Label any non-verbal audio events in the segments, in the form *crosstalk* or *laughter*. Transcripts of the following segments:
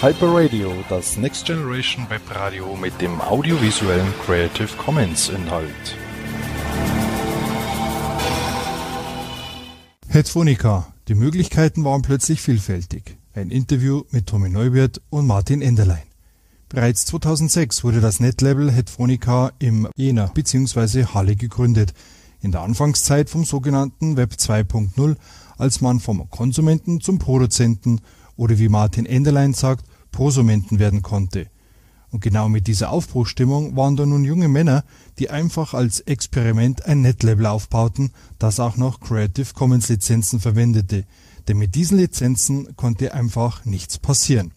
Hyper Radio, das Next Generation Web Radio mit dem audiovisuellen Creative Commons Inhalt. Headphonica. Die Möglichkeiten waren plötzlich vielfältig. Ein Interview mit Tommy Neubert und Martin Enderlein. Bereits 2006 wurde das Netlabel Headphonica im Jena bzw. Halle gegründet. In der Anfangszeit vom sogenannten Web 2.0, als man vom Konsumenten zum Produzenten oder wie Martin Enderlein sagt, Prosumenten werden konnte. Und genau mit dieser Aufbruchstimmung waren da nun junge Männer, die einfach als Experiment ein Netlabel aufbauten, das auch noch Creative Commons Lizenzen verwendete. Denn mit diesen Lizenzen konnte einfach nichts passieren.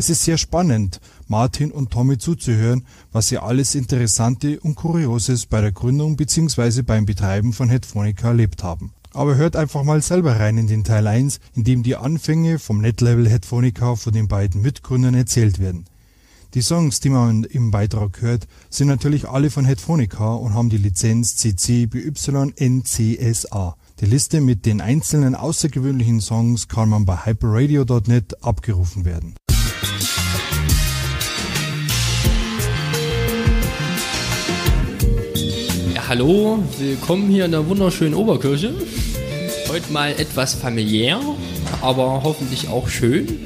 Es ist sehr spannend, Martin und Tommy zuzuhören, was sie alles Interessante und Kurioses bei der Gründung bzw. beim Betreiben von Headphonica erlebt haben. Aber hört einfach mal selber rein in den Teil 1, in dem die Anfänge vom Netlabel Headphonica von den beiden Mitgründern erzählt werden. Die Songs, die man im Beitrag hört, sind natürlich alle von Headphonica und haben die Lizenz CC BY NCSA. Die Liste mit den einzelnen außergewöhnlichen Songs kann man bei hyperradio.net abgerufen werden. Hallo, willkommen hier in der wunderschönen Oberkirche. Heute mal etwas familiär, aber hoffentlich auch schön.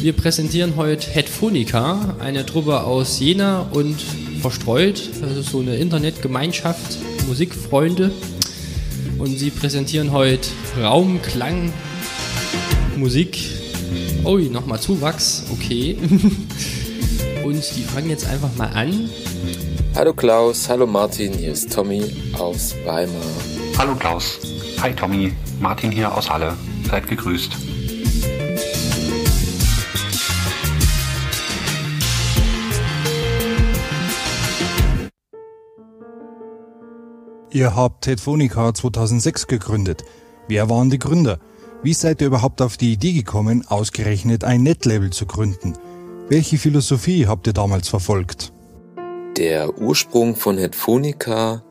Wir präsentieren heute Headphonica, eine Truppe aus Jena und verstreut. Das ist so eine Internetgemeinschaft, Musikfreunde. Und sie präsentieren heute Raum, Klang, Musik. Ui, nochmal Zuwachs, okay. *laughs* und die fangen jetzt einfach mal an. Hallo Klaus, hallo Martin, hier ist Tommy aus Weimar. Hallo Klaus. Hi Tommy. Martin hier aus Halle. Seid gegrüßt. Ihr habt Headphonica 2006 gegründet. Wer waren die Gründer? Wie seid ihr überhaupt auf die Idee gekommen, ausgerechnet ein Netlabel zu gründen? Welche Philosophie habt ihr damals verfolgt? Der Ursprung von Headphonica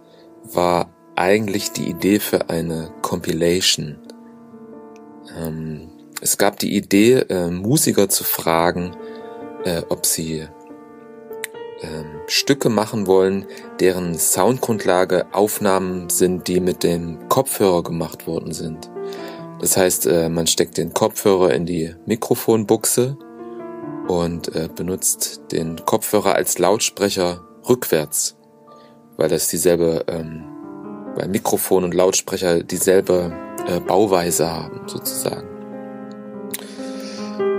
war eigentlich die Idee für eine Compilation. Ähm, es gab die Idee, äh, Musiker zu fragen, äh, ob sie ähm, Stücke machen wollen, deren Soundgrundlage Aufnahmen sind, die mit dem Kopfhörer gemacht worden sind. Das heißt, äh, man steckt den Kopfhörer in die Mikrofonbuchse und äh, benutzt den Kopfhörer als Lautsprecher rückwärts, weil das dieselbe, ähm, weil Mikrofon und Lautsprecher dieselbe äh, Bauweise haben, sozusagen.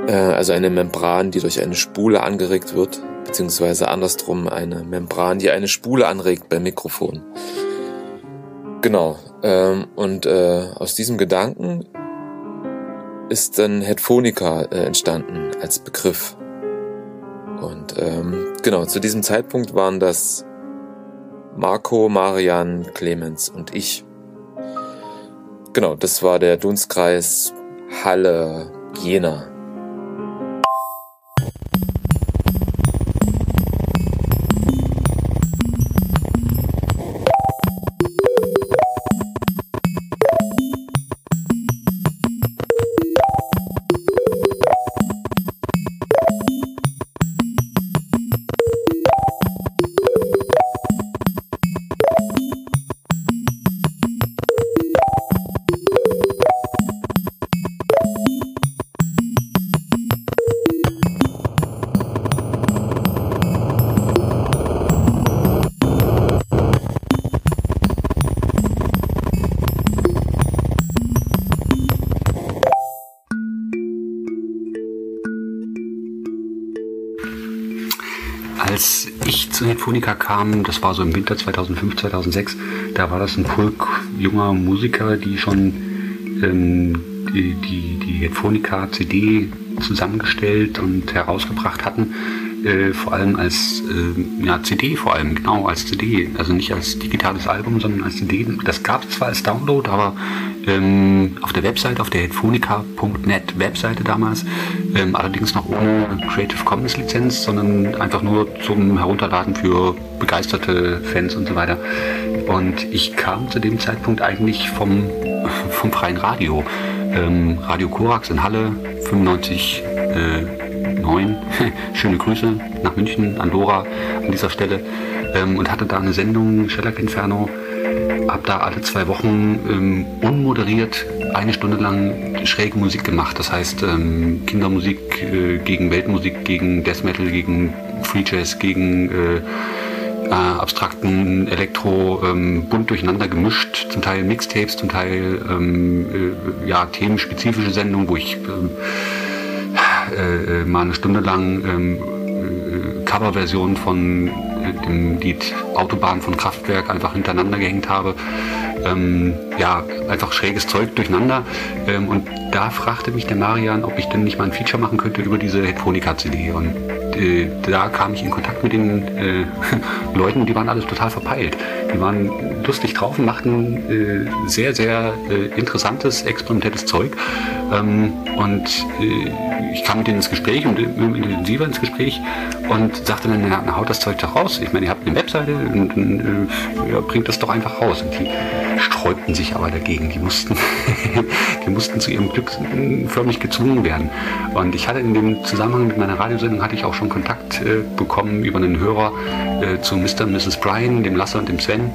Äh, also eine Membran, die durch eine Spule angeregt wird, beziehungsweise andersrum eine Membran, die eine Spule anregt beim Mikrofon. Genau. Ähm, und äh, aus diesem Gedanken ist dann Headphonica äh, entstanden als Begriff. Und ähm, genau, zu diesem Zeitpunkt waren das Marco, Marian, Clemens und ich. Genau, das war der Dunstkreis Halle, Jena. Headphonica kam, das war so im Winter 2005, 2006, da war das ein Pulk junger Musiker, die schon ähm, die, die, die Headphonica CD zusammengestellt und herausgebracht hatten. Äh, vor allem als äh, ja, CD, vor allem, genau, als CD. Also nicht als digitales Album, sondern als CD. Das gab es zwar als Download, aber ähm, auf der Webseite, auf der headphonica.net Webseite damals, ähm, allerdings noch ohne Creative Commons Lizenz, sondern einfach nur zum Herunterladen für begeisterte Fans und so weiter. Und ich kam zu dem Zeitpunkt eigentlich vom, *laughs* vom freien Radio. Ähm, Radio Korax in Halle, 95 äh, 9. *laughs* Schöne Grüße nach München, an Dora an dieser Stelle. Ähm, und hatte da eine Sendung, Shellac Inferno. Hab da alle zwei Wochen ähm, unmoderiert eine Stunde lang schräge Musik gemacht. Das heißt ähm, Kindermusik äh, gegen Weltmusik, gegen Death Metal, gegen Free Jazz, gegen äh, äh, abstrakten Elektro ähm, bunt durcheinander gemischt, zum Teil Mixtapes, zum Teil ähm, äh, ja, themenspezifische Sendungen, wo ich ähm, äh, äh, mal eine Stunde lang ähm, äh, Coverversionen von äh, dem Lied Autobahn von Kraftwerk einfach hintereinander gehängt habe. Ähm, ja, einfach schräges Zeug durcheinander. Ähm, und da fragte mich der Marian, ob ich denn nicht mal ein Feature machen könnte über diese Headphonica-CD. Und äh, da kam ich in Kontakt mit den äh, *laughs* Leuten, die waren alles total verpeilt. Die waren lustig drauf und machten äh, sehr, sehr interessantes, experimentelles Zeug. Ähm, und ich kam mit denen ins Gespräch und intensiver ins Gespräch und sagte dann, na, haut das Zeug doch raus. Ich meine, ihr habt eine Webseite und, und äh, ja, bringt das doch einfach raus. Und die sträubten sich aber dagegen. Die mussten, *laughs* die mussten zu ihrem Glück förmlich gezwungen werden. Und ich hatte in dem Zusammenhang mit meiner Radiosendung hatte ich auch schon Kontakt äh, bekommen über einen Hörer äh, zu Mr. und Mrs. Brian, dem Lasse und dem Sven,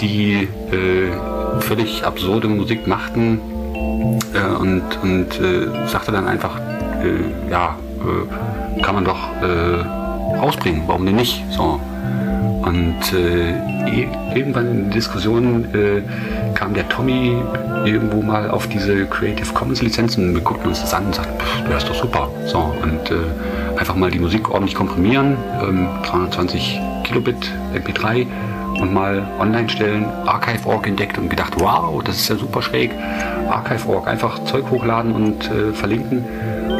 die äh, völlig absurde Musik machten äh, und, und äh, sagte dann einfach, äh, ja, kann man doch rausbringen, warum denn nicht? So. Und äh, irgendwann in der Diskussion äh, kam der Tommy irgendwo mal auf diese Creative Commons Lizenzen. Wir guckten uns das an und sagten, der ist doch super. So, und äh, einfach mal die Musik ordentlich komprimieren, ähm, 320 Kilobit MP3 und mal online stellen, Archive.org entdeckt und gedacht, wow, das ist ja super schräg. Archive.org, einfach Zeug hochladen und äh, verlinken.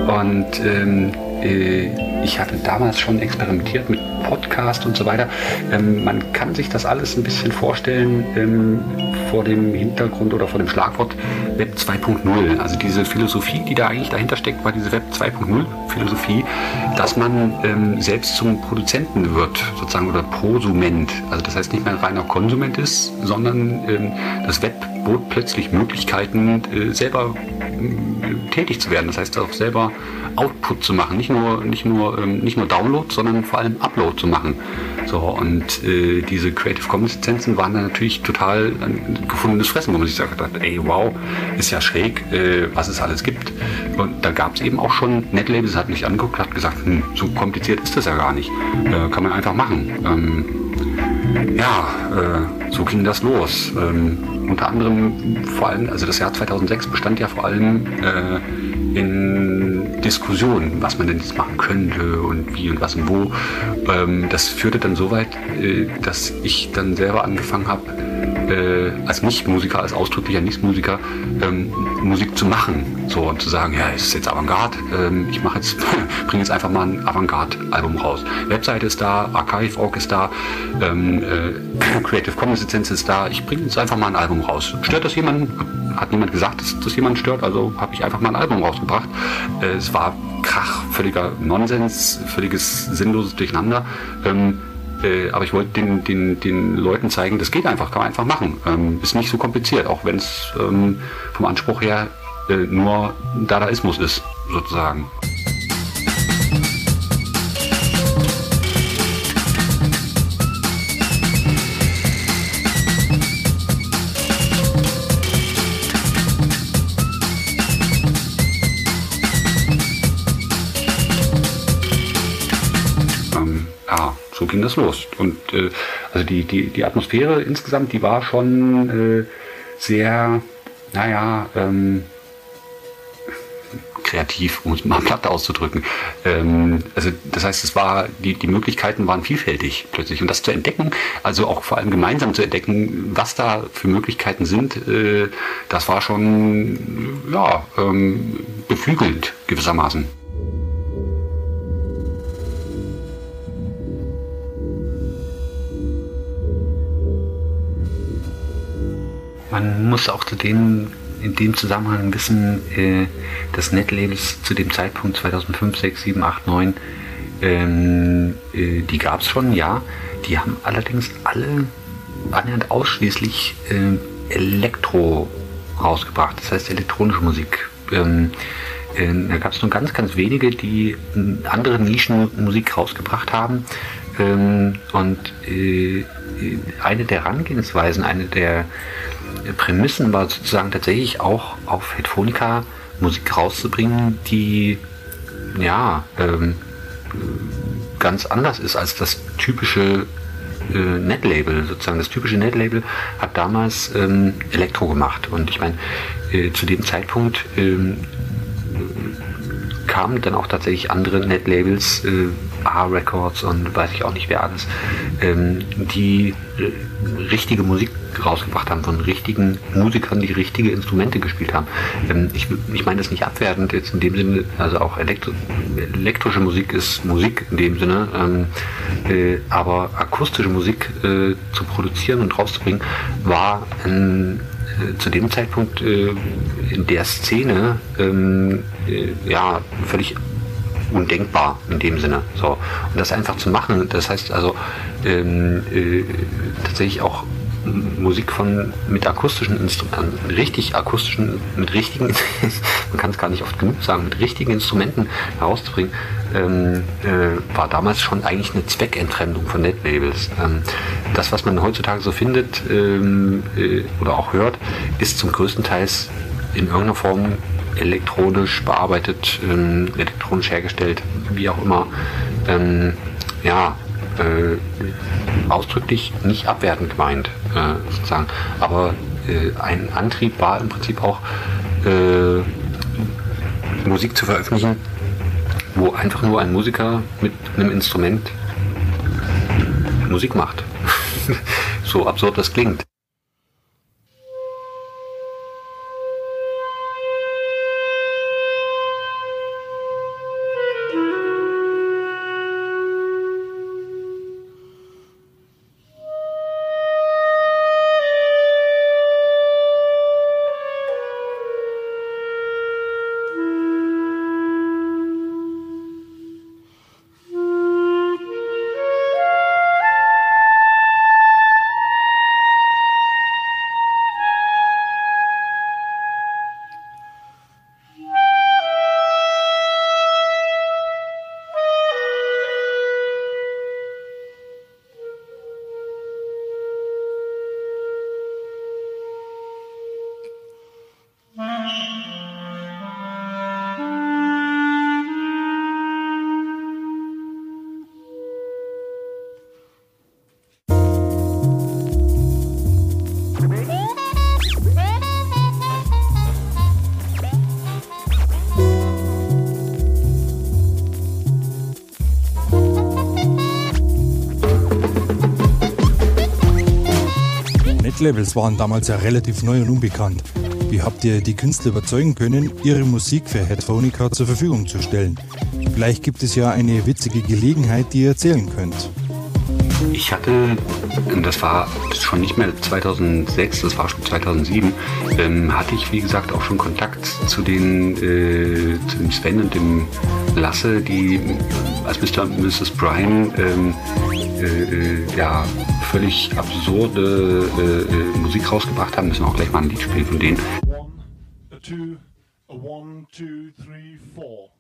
Und ähm, äh, ich hatte damals schon experimentiert mit Podcast und so weiter. Ähm, man kann sich das alles ein bisschen vorstellen ähm, vor dem Hintergrund oder vor dem Schlagwort Web 2.0. Also diese Philosophie, die da eigentlich dahinter steckt, war diese Web 2.0 Philosophie, dass man ähm, selbst zum Produzenten wird, sozusagen, oder Prosument. Also das heißt nicht mehr reiner Konsument ist, sondern ähm, das Web bot plötzlich Möglichkeiten, äh, selber äh, tätig zu werden. Das heißt auch selber Output zu machen, nicht nur, nicht nur, ähm, nicht nur Download, sondern vor allem Upload zu machen. So, und äh, diese Creative Commons Lizenzen waren dann natürlich total ein gefundenes Fressen, wo man sich sagt, ey, wow, ist ja schräg, äh, was es alles gibt. Und da gab es eben auch schon, Netlabels hat mich angeguckt, hat gesagt, hm, so kompliziert ist das ja gar nicht. Äh, kann man einfach machen. Ähm, ja, äh, so ging das los. Ähm, unter anderem vor allem, also das Jahr 2006 bestand ja vor allem äh, in Diskussionen, was man denn jetzt machen könnte und wie und was und wo. Ähm, das führte dann so weit, äh, dass ich dann selber angefangen habe, äh, als Nicht-Musiker, als ausdrücklicher Nicht-Musiker, ähm, Musik zu machen. So und zu sagen, ja, es ist jetzt Avantgarde, ähm, ich mache jetzt, *laughs* bringe jetzt einfach mal ein Avantgarde-Album raus. Webseite ist da, Archive.org ist da, äh, *clears throat* Creative Commons Lizenz ist da, ich bringe jetzt einfach mal ein Album raus. Stört das jemanden? Hat niemand gesagt, dass das jemanden stört, also habe ich einfach mal ein Album rausgebracht. Äh, es war Krach, völliger Nonsens, völliges sinnloses Durcheinander. Ähm, äh, aber ich wollte den, den, den Leuten zeigen, das geht einfach, kann man einfach machen. Ähm, ist nicht so kompliziert, auch wenn es ähm, vom Anspruch her äh, nur Dadaismus ist, sozusagen. Ging das los. Und äh, also die, die, die Atmosphäre insgesamt, die war schon äh, sehr, naja, ähm, kreativ, um es mal *laughs* platt auszudrücken. Ähm, also das heißt, es war, die, die Möglichkeiten waren vielfältig plötzlich. Und das zu entdecken, also auch vor allem gemeinsam zu entdecken, was da für Möglichkeiten sind, äh, das war schon ja, ähm, beflügelnd gewissermaßen. Man muss auch zu denen in dem Zusammenhang wissen, äh, dass Netlabels zu dem Zeitpunkt 2005, 6, 7, 8, 9, ähm, äh, die gab es schon, ja. Die haben allerdings alle annähernd ausschließlich äh, Elektro rausgebracht, das heißt elektronische Musik. Ähm, äh, da gab es nur ganz, ganz wenige, die andere Nischenmusik rausgebracht haben. Ähm, und äh, eine der Herangehensweisen, eine der Prämissen war sozusagen tatsächlich auch auf Headphonica Musik rauszubringen, die ja ähm, ganz anders ist als das typische äh, Netlabel. Sozusagen das typische Netlabel hat damals ähm, Elektro gemacht und ich meine äh, zu dem Zeitpunkt ähm, kamen dann auch tatsächlich andere Netlabels, äh, A-Records und weiß ich auch nicht wer alles, ähm, die äh, richtige Musik rausgebracht haben von richtigen Musikern, die richtige Instrumente gespielt haben. Ähm, ich, ich meine das nicht abwertend jetzt in dem Sinne, also auch Elektro elektrische Musik ist Musik in dem Sinne, ähm, äh, aber akustische Musik äh, zu produzieren und rauszubringen war ein äh, zu dem Zeitpunkt äh, in der Szene ähm, äh, ja völlig undenkbar in dem Sinne. So. Und das einfach zu machen, das heißt also ähm, äh, tatsächlich auch Musik von mit akustischen Instrumenten, richtig akustischen, mit richtigen, *laughs* man kann es gar nicht oft genug sagen, mit richtigen Instrumenten herauszubringen, ähm, äh, war damals schon eigentlich eine Zweckentfremdung von Netlabels. Ähm, das, was man heutzutage so findet ähm, äh, oder auch hört, ist zum größten Teil in irgendeiner Form elektronisch bearbeitet, ähm, elektronisch hergestellt, wie auch immer. Ähm, ja, äh, ausdrücklich nicht abwertend gemeint, äh, sozusagen. Aber äh, ein Antrieb war im Prinzip auch äh, Musik zu veröffentlichen, wo einfach nur ein Musiker mit einem Instrument Musik macht. *laughs* so absurd das klingt. Labels waren damals ja relativ neu und unbekannt. Wie habt ihr die Künstler überzeugen können, ihre Musik für Headphonica zur Verfügung zu stellen? Vielleicht gibt es ja eine witzige Gelegenheit, die ihr erzählen könnt. Ich hatte, das war schon nicht mehr 2006, das war schon 2007, ähm, hatte ich wie gesagt auch schon Kontakt zu den, äh, zu dem Sven und dem Lasse, die als Mr. und Mrs. Brian ähm, äh, äh, ja, völlig absurde äh, äh, Musik rausgebracht haben. Müssen wir auch gleich mal ein Lied spielen von denen. One, a two, a one, two, three, four.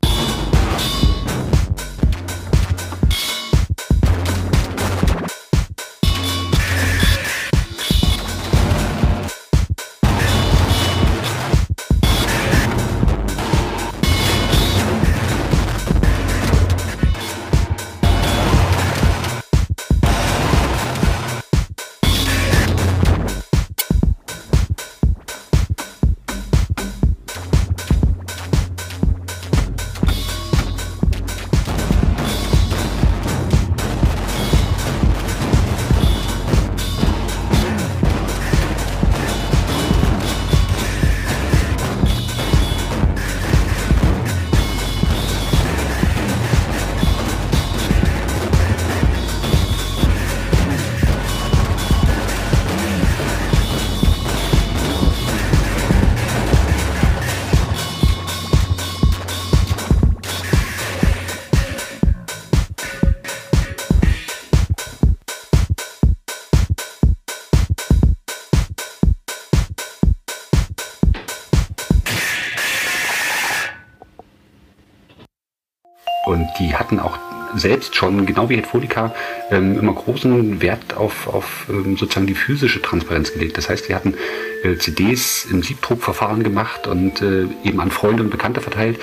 Selbst schon, genau wie Hetfolika, ähm, immer großen Wert auf, auf ähm, sozusagen die physische Transparenz gelegt. Das heißt, sie hatten äh, CDs im Siebdruckverfahren gemacht und äh, eben an Freunde und Bekannte verteilt.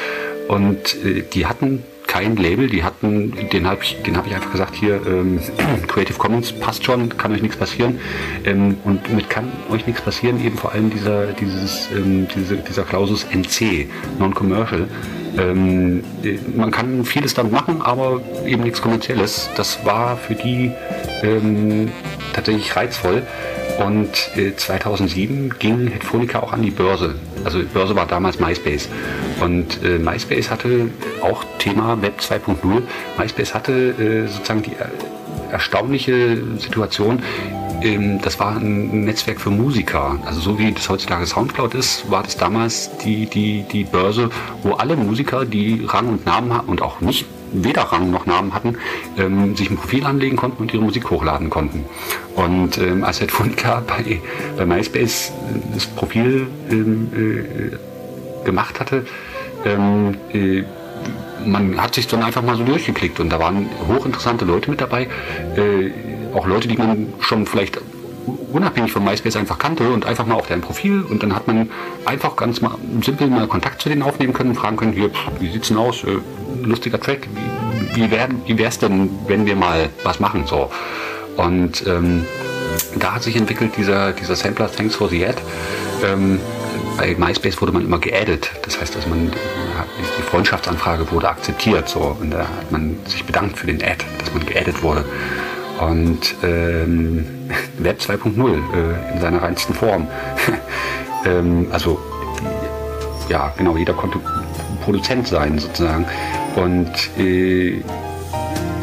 Und äh, die hatten kein Label, die hatten, den habe ich, hab ich einfach gesagt, hier ähm, *clears throat* Creative Commons passt schon, kann euch nichts passieren. Ähm, und mit kann euch nichts passieren eben vor allem dieser, dieses, ähm, diese, dieser Klausus NC, Non-Commercial. Ähm, man kann vieles damit machen, aber eben nichts Kommerzielles. Das war für die ähm, tatsächlich reizvoll. Und äh, 2007 ging Headphonica auch an die Börse. Also die Börse war damals MySpace. Und äh, MySpace hatte auch Thema Web 2.0. MySpace hatte äh, sozusagen die äh, erstaunliche Situation, ähm, das war ein Netzwerk für Musiker. Also so wie das heutzutage Soundcloud ist, war das damals die, die, die Börse, wo alle Musiker, die Rang und Namen haben und auch nicht weder Rang noch Namen hatten, ähm, sich ein Profil anlegen konnten und ihre Musik hochladen konnten. Und ähm, als Headphonica bei, bei MySpace das Profil ähm, äh, gemacht hatte, ähm, äh, man hat sich dann einfach mal so durchgeklickt und da waren hochinteressante Leute mit dabei, äh, auch Leute, die man schon vielleicht unabhängig von MySpace einfach kannte und einfach mal auf deren Profil und dann hat man einfach ganz mal simpel mal Kontakt zu denen aufnehmen können, fragen können, hier, wie sieht's denn aus, äh, lustiger Track, wie, wie, wär, wie wär's denn, wenn wir mal was machen, so. Und ähm, da hat sich entwickelt dieser, dieser Sampler Thanks for the Ad. Ähm, bei MySpace wurde man immer geaddet. Das heißt, dass man die Freundschaftsanfrage wurde akzeptiert. So. Und da hat man sich bedankt für den Ad, dass man geaddet wurde. Und ähm, *laughs* Web 2.0 äh, in seiner reinsten Form. *laughs* ähm, also ja, genau, jeder konnte Produzent sein sozusagen. Und äh,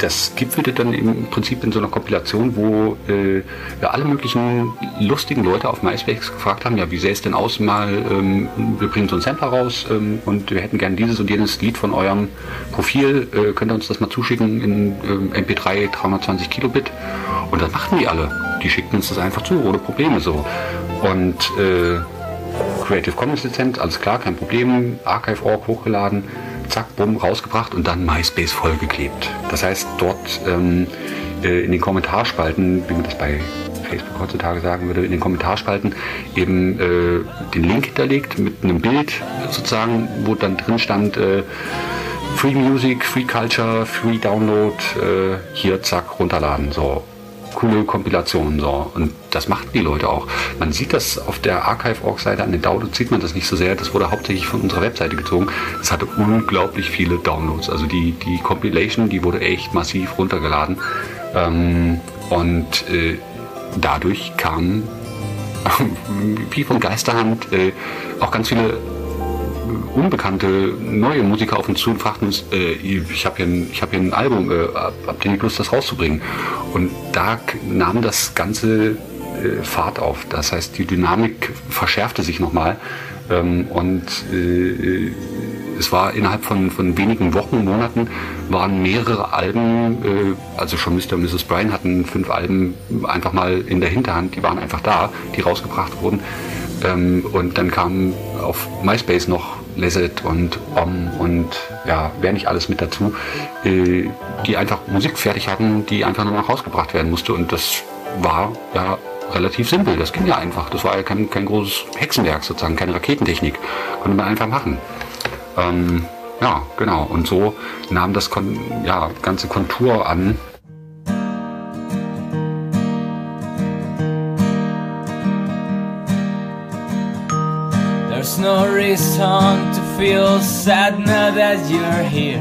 das gipfelte dann im Prinzip in so einer Kompilation, wo äh, ja, alle möglichen lustigen Leute auf MySpace gefragt haben, ja, wie sähe es denn aus, mal, ähm, wir bringen so einen Sampler raus ähm, und wir hätten gern dieses und jenes Lied von eurem Profil, äh, könnt ihr uns das mal zuschicken in ähm, MP3 320 Kilobit und das machten die alle. Die schickten uns das einfach zu, ohne Probleme so. Und äh, Creative Commons Lizenz, alles klar, kein Problem, Archive.org hochgeladen zack, bumm, rausgebracht und dann MySpace vollgeklebt. Das heißt, dort ähm, äh, in den Kommentarspalten, wie man das bei Facebook heutzutage sagen würde, in den Kommentarspalten eben äh, den Link hinterlegt mit einem Bild sozusagen, wo dann drin stand, äh, Free Music, Free Culture, Free Download, äh, hier zack, runterladen. So coole Kompilationen. So. Und das machen die Leute auch. Man sieht das auf der Archive.org-Seite an den Downloads, sieht man das nicht so sehr. Das wurde hauptsächlich von unserer Webseite gezogen. Das hatte unglaublich viele Downloads. Also die, die Compilation, die wurde echt massiv runtergeladen. Ähm, und äh, dadurch kamen *laughs* wie von Geisterhand äh, auch ganz viele unbekannte neue Musiker auf uns zu und fragten uns, äh, ich habe hier, hab hier ein Album, äh, habt ihr nicht Lust, das rauszubringen? Und da nahm das Ganze äh, Fahrt auf. Das heißt, die Dynamik verschärfte sich nochmal. Ähm, und äh, es war innerhalb von, von wenigen Wochen, Monaten, waren mehrere Alben, äh, also schon Mr. und Mrs. Bryan hatten fünf Alben einfach mal in der Hinterhand, die waren einfach da, die rausgebracht wurden. Ähm, und dann kamen auf MySpace noch Leset und Om und ja, wer nicht alles mit dazu, äh, die einfach Musik fertig hatten, die einfach nur noch rausgebracht werden musste. Und das war ja relativ simpel. Das ging ja einfach. Das war ja kein, kein großes Hexenwerk sozusagen, keine Raketentechnik. Konnte man einfach machen. Ähm, ja, genau. Und so nahm das Kon ja, ganze Kontur an, There's no reason to feel sad now that you're here.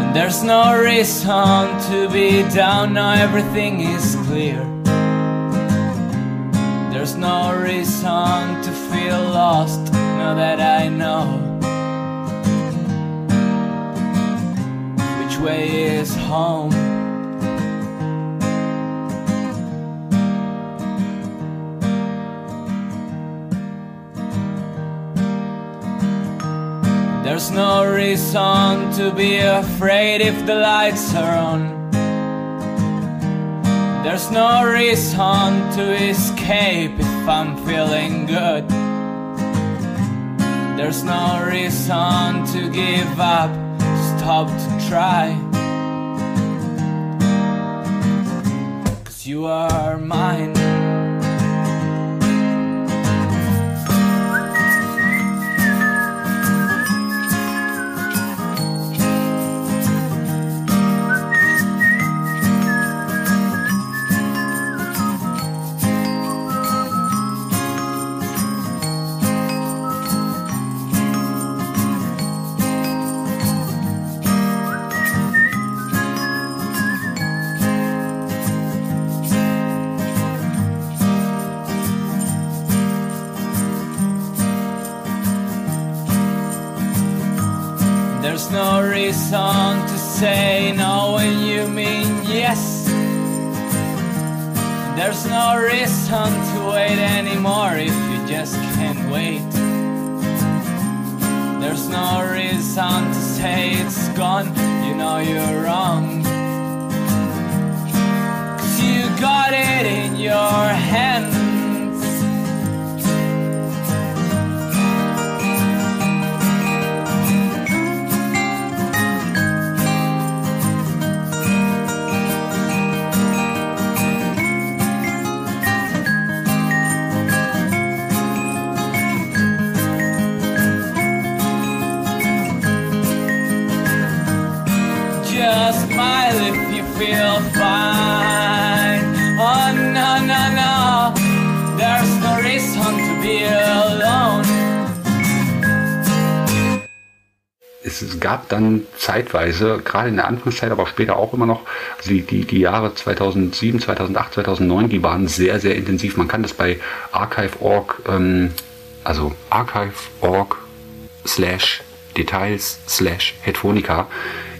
And there's no reason to be down now everything is clear. There's no reason to feel lost now that I know which way is home. There's no reason to be afraid if the lights are on. There's no reason to escape if I'm feeling good. There's no reason to give up stop to try. Cause you are mine. There's no reason to say no when you mean yes. There's no reason to wait anymore if you just can't wait. There's no reason to say it's gone, you know you're wrong. Cause you got it in your gab dann zeitweise, gerade in der Anfangszeit, aber später auch immer noch, also die, die, die Jahre 2007, 2008, 2009, die waren sehr, sehr intensiv. Man kann das bei archive.org, ähm, also archive.org slash Details slash Headphonica,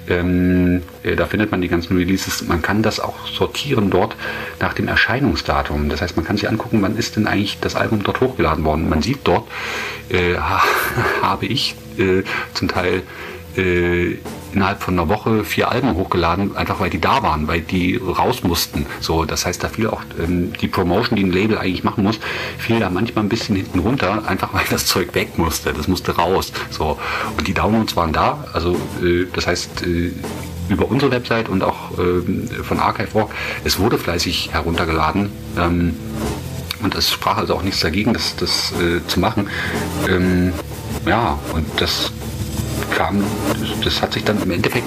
ähm, äh, da findet man die ganzen Releases. Man kann das auch sortieren dort nach dem Erscheinungsdatum. Das heißt, man kann sich angucken, wann ist denn eigentlich das Album dort hochgeladen worden. Man sieht dort, äh, ha, *laughs* habe ich äh, zum Teil äh, innerhalb von einer Woche vier Alben hochgeladen, einfach weil die da waren, weil die raus mussten. So, das heißt, da fiel auch ähm, die Promotion, die ein Label eigentlich machen muss, fiel da manchmal ein bisschen hinten runter, einfach weil das Zeug weg musste. Das musste raus. So und die Downloads waren da. Also äh, das heißt äh, über unsere Website und auch ähm, von Archive.org, es wurde fleißig heruntergeladen. Ähm, und es sprach also auch nichts dagegen, das, das äh, zu machen. Ähm, ja, und das kam, das hat sich dann im Endeffekt,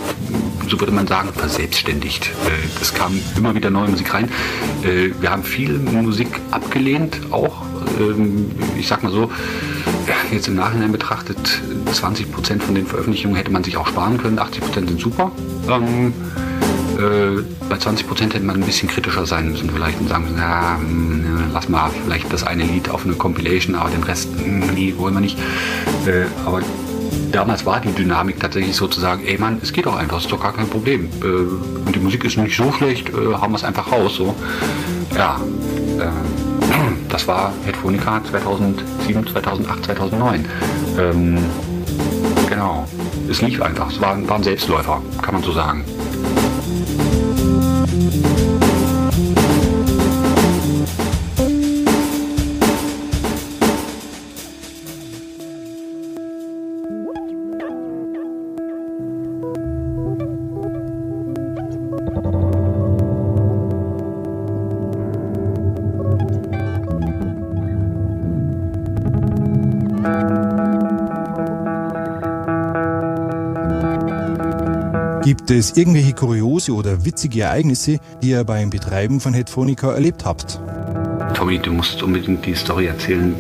so würde man sagen, verselbstständigt. Äh, Es kam immer wieder neue Musik rein. Äh, Wir haben viel Musik abgelehnt, auch. Ähm, Ich sag mal so, jetzt im Nachhinein betrachtet, 20% von den Veröffentlichungen hätte man sich auch sparen können, 80% sind super. Ähm, äh, bei 20% hätte man ein bisschen kritischer sein müssen vielleicht und sagen müssen, ja, mh, lass mal vielleicht das eine Lied auf eine Compilation, aber den Rest, mh, nee, wollen wir nicht. Aber damals war die Dynamik tatsächlich sozusagen, ey Mann, es geht doch einfach, ist doch gar kein Problem. Äh, und die Musik ist nicht so schlecht, äh, haben wir es einfach raus. So. Ja, äh, das war Headphonica 2007, 2008, 2009. Ähm, genau, es lief einfach, es war, war ein Selbstläufer, kann man so sagen. Gibt es irgendwelche kuriose oder witzige Ereignisse, die ihr beim Betreiben von Headphonica erlebt habt? Tommy, du musst unbedingt die Story erzählen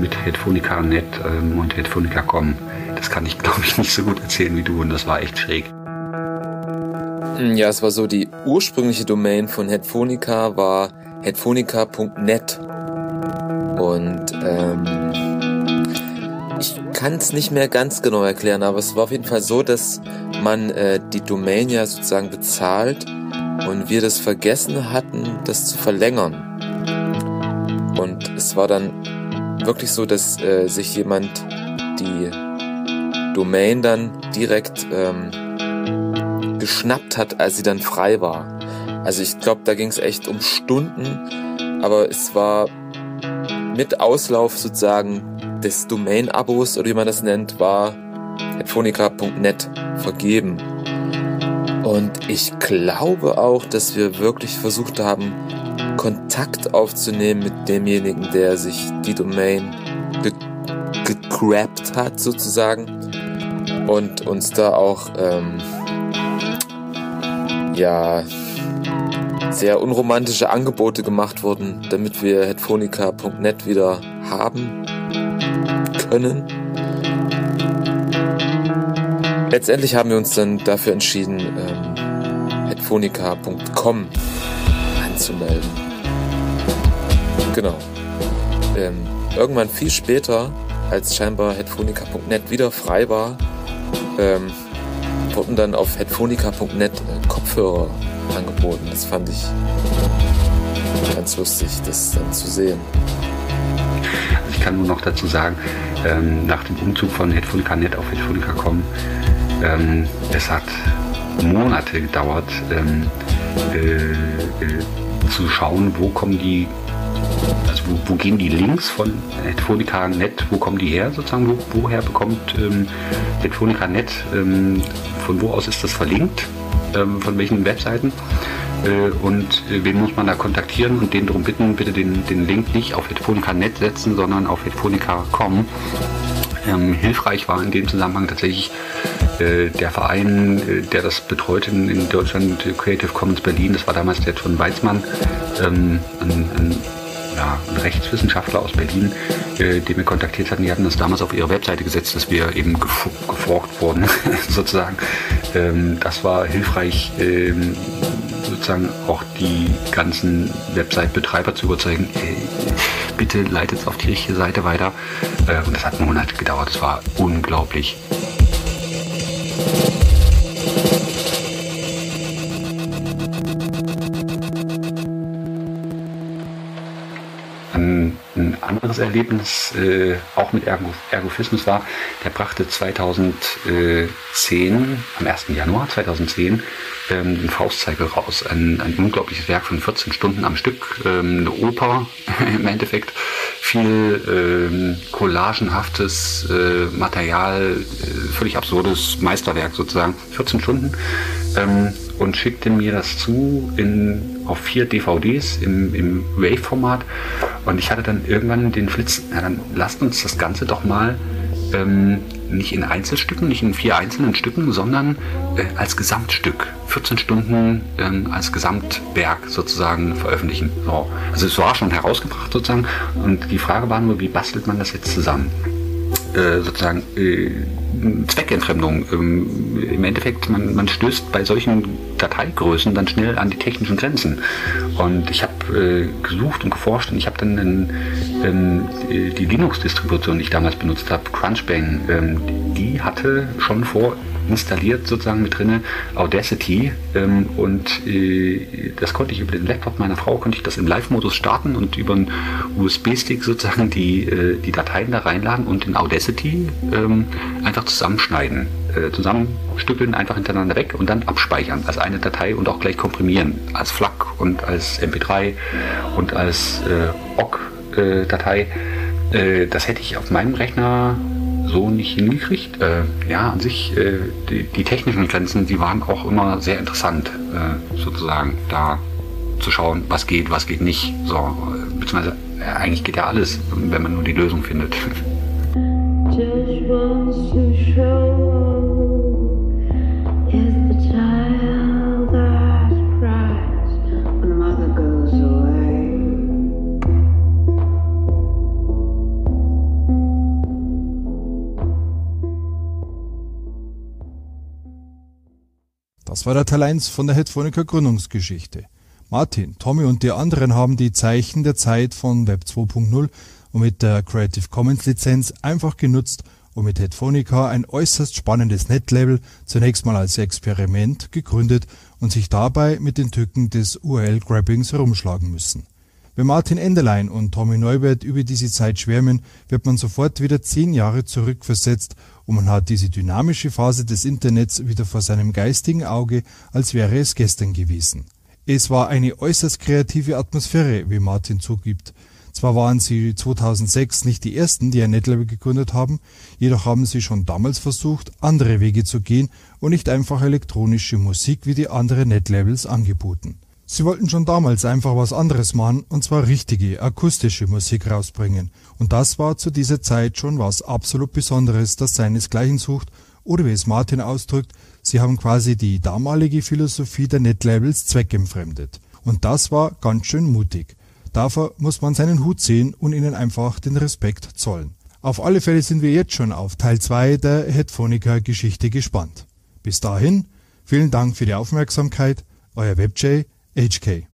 mit Headphonica.net ähm, und Headphonica.com. Das kann ich, *laughs* glaube ich, nicht so gut erzählen wie du und das war echt schräg. Ja, es war so, die ursprüngliche Domain von Headphonica war headphonica.net. Und ähm, ich kann es nicht mehr ganz genau erklären, aber es war auf jeden Fall so, dass man äh, die Domain ja sozusagen bezahlt und wir das vergessen hatten, das zu verlängern. Und es war dann wirklich so, dass äh, sich jemand die Domain dann direkt ähm, geschnappt hat, als sie dann frei war. Also ich glaube, da ging es echt um Stunden, aber es war mit Auslauf sozusagen des Domain-Abos oder wie man das nennt, war headphonica.net vergeben. Und ich glaube auch, dass wir wirklich versucht haben, Kontakt aufzunehmen mit demjenigen, der sich die Domain ge gegrabt hat, sozusagen. Und uns da auch, ähm, ja, sehr unromantische Angebote gemacht wurden, damit wir headphonica.net wieder haben können. Letztendlich haben wir uns dann dafür entschieden, ähm, headphonica.com anzumelden. Genau. Ähm, irgendwann viel später, als scheinbar headphonica.net wieder frei war, ähm, wurden dann auf headphonica.net äh, Kopfhörer angeboten. Das fand ich ganz lustig, das dann zu sehen. Ich kann nur noch dazu sagen, ähm, nach dem Umzug von Headphonica.net auf Headphonica.com ähm, es hat Monate gedauert, ähm, äh, äh, zu schauen, wo kommen die, also wo, wo gehen die Links von Headphonica.net, wo kommen die her sozusagen, wo, woher bekommt ähm, Headphonica.net, ähm, von wo aus ist das verlinkt, ähm, von welchen Webseiten äh, und äh, wen muss man da kontaktieren und den darum bitten, bitte den, den Link nicht auf Headphonica.net setzen, sondern auf Headphonica.com. Ähm, hilfreich war in dem Zusammenhang tatsächlich der Verein, äh, der das betreut in, Deutschland, Creative Commons Berlin, das war damals der John Weizmann, ähm, ein, ein, ja, ein, Rechtswissenschaftler aus Berlin, äh, den wir kontaktiert hatten. Die hatten das damals auf ihre Webseite gesetzt, dass wir eben geforkt wurden, *laughs* sozusagen. Ähm, das war hilfreich, ähm, sozusagen auch die ganzen Website-Betreiber zu überzeugen, ey, bitte leitet es auf die richtige Seite weiter. Äh, und das hat Monate gedauert, das war unglaublich. Ein anderes Erlebnis, äh, auch mit Ergo, Ergophismus war, der brachte 2010, am 1. Januar 2010, ähm, den Faustzeiger raus. Ein, ein unglaubliches Werk von 14 Stunden am Stück, ähm, eine Oper *laughs* im Endeffekt, viel ähm, collagenhaftes äh, Material, äh, völlig absurdes Meisterwerk sozusagen, 14 Stunden ähm, und schickte mir das zu in, auf vier DVDs im, im Wave-Format und ich hatte dann irgendwann den Flitz, na dann lasst uns das Ganze doch mal ähm, nicht in Einzelstücken, nicht in vier einzelnen Stücken, sondern äh, als Gesamtstück, 14 Stunden ähm, als Gesamtwerk sozusagen veröffentlichen. So. Also es war schon herausgebracht sozusagen und die Frage war nur, wie bastelt man das jetzt zusammen? Äh, sozusagen äh, Zweckentfremdung. Ähm, Im Endeffekt, man, man stößt bei solchen Dateigrößen dann schnell an die technischen Grenzen. Und ich habe äh, gesucht und geforscht und ich habe dann einen, ähm, die Linux-Distribution, die ich damals benutzt habe, Crunchbang, ähm, die hatte schon vor installiert sozusagen mit drinne Audacity ähm, und äh, das konnte ich über den Laptop meiner Frau konnte ich das im Live-Modus starten und über einen USB-Stick sozusagen die, äh, die Dateien da reinladen und in Audacity ähm, einfach zusammenschneiden, äh, zusammenstückeln, einfach hintereinander weg und dann abspeichern als eine Datei und auch gleich komprimieren als FLAC und als MP3 und als äh, OGG-Datei. Äh, das hätte ich auf meinem Rechner so nicht hingekriegt. Äh, ja, an sich, äh, die, die, technischen Grenzen, die waren auch immer sehr interessant, äh, sozusagen, da zu schauen, was geht, was geht nicht. So, äh, beziehungsweise, eigentlich geht ja alles, wenn man nur die Lösung findet. *laughs* Just wants to show Der Teil 1 von der Headphonica Gründungsgeschichte. Martin, Tommy und die anderen haben die Zeichen der Zeit von Web 2.0 und mit der Creative Commons Lizenz einfach genutzt, um mit Headphonica ein äußerst spannendes Netlabel zunächst mal als Experiment gegründet und sich dabei mit den Tücken des URL-Grabbings herumschlagen müssen. Wenn Martin Enderlein und Tommy Neubert über diese Zeit schwärmen, wird man sofort wieder zehn Jahre zurückversetzt und man hat diese dynamische Phase des Internets wieder vor seinem geistigen Auge, als wäre es gestern gewesen. Es war eine äußerst kreative Atmosphäre, wie Martin zugibt. Zwar waren sie 2006 nicht die ersten, die ein Netlabel gegründet haben, jedoch haben sie schon damals versucht, andere Wege zu gehen und nicht einfach elektronische Musik wie die anderen Netlabels angeboten. Sie wollten schon damals einfach was anderes machen, und zwar richtige, akustische Musik rausbringen. Und das war zu dieser Zeit schon was absolut Besonderes, das seinesgleichen sucht, oder wie es Martin ausdrückt, sie haben quasi die damalige Philosophie der Netlabels zweckentfremdet. Und das war ganz schön mutig. Dafür muss man seinen Hut sehen und ihnen einfach den Respekt zollen. Auf alle Fälle sind wir jetzt schon auf Teil 2 der Headphonica Geschichte gespannt. Bis dahin, vielen Dank für die Aufmerksamkeit, euer WebJ HK.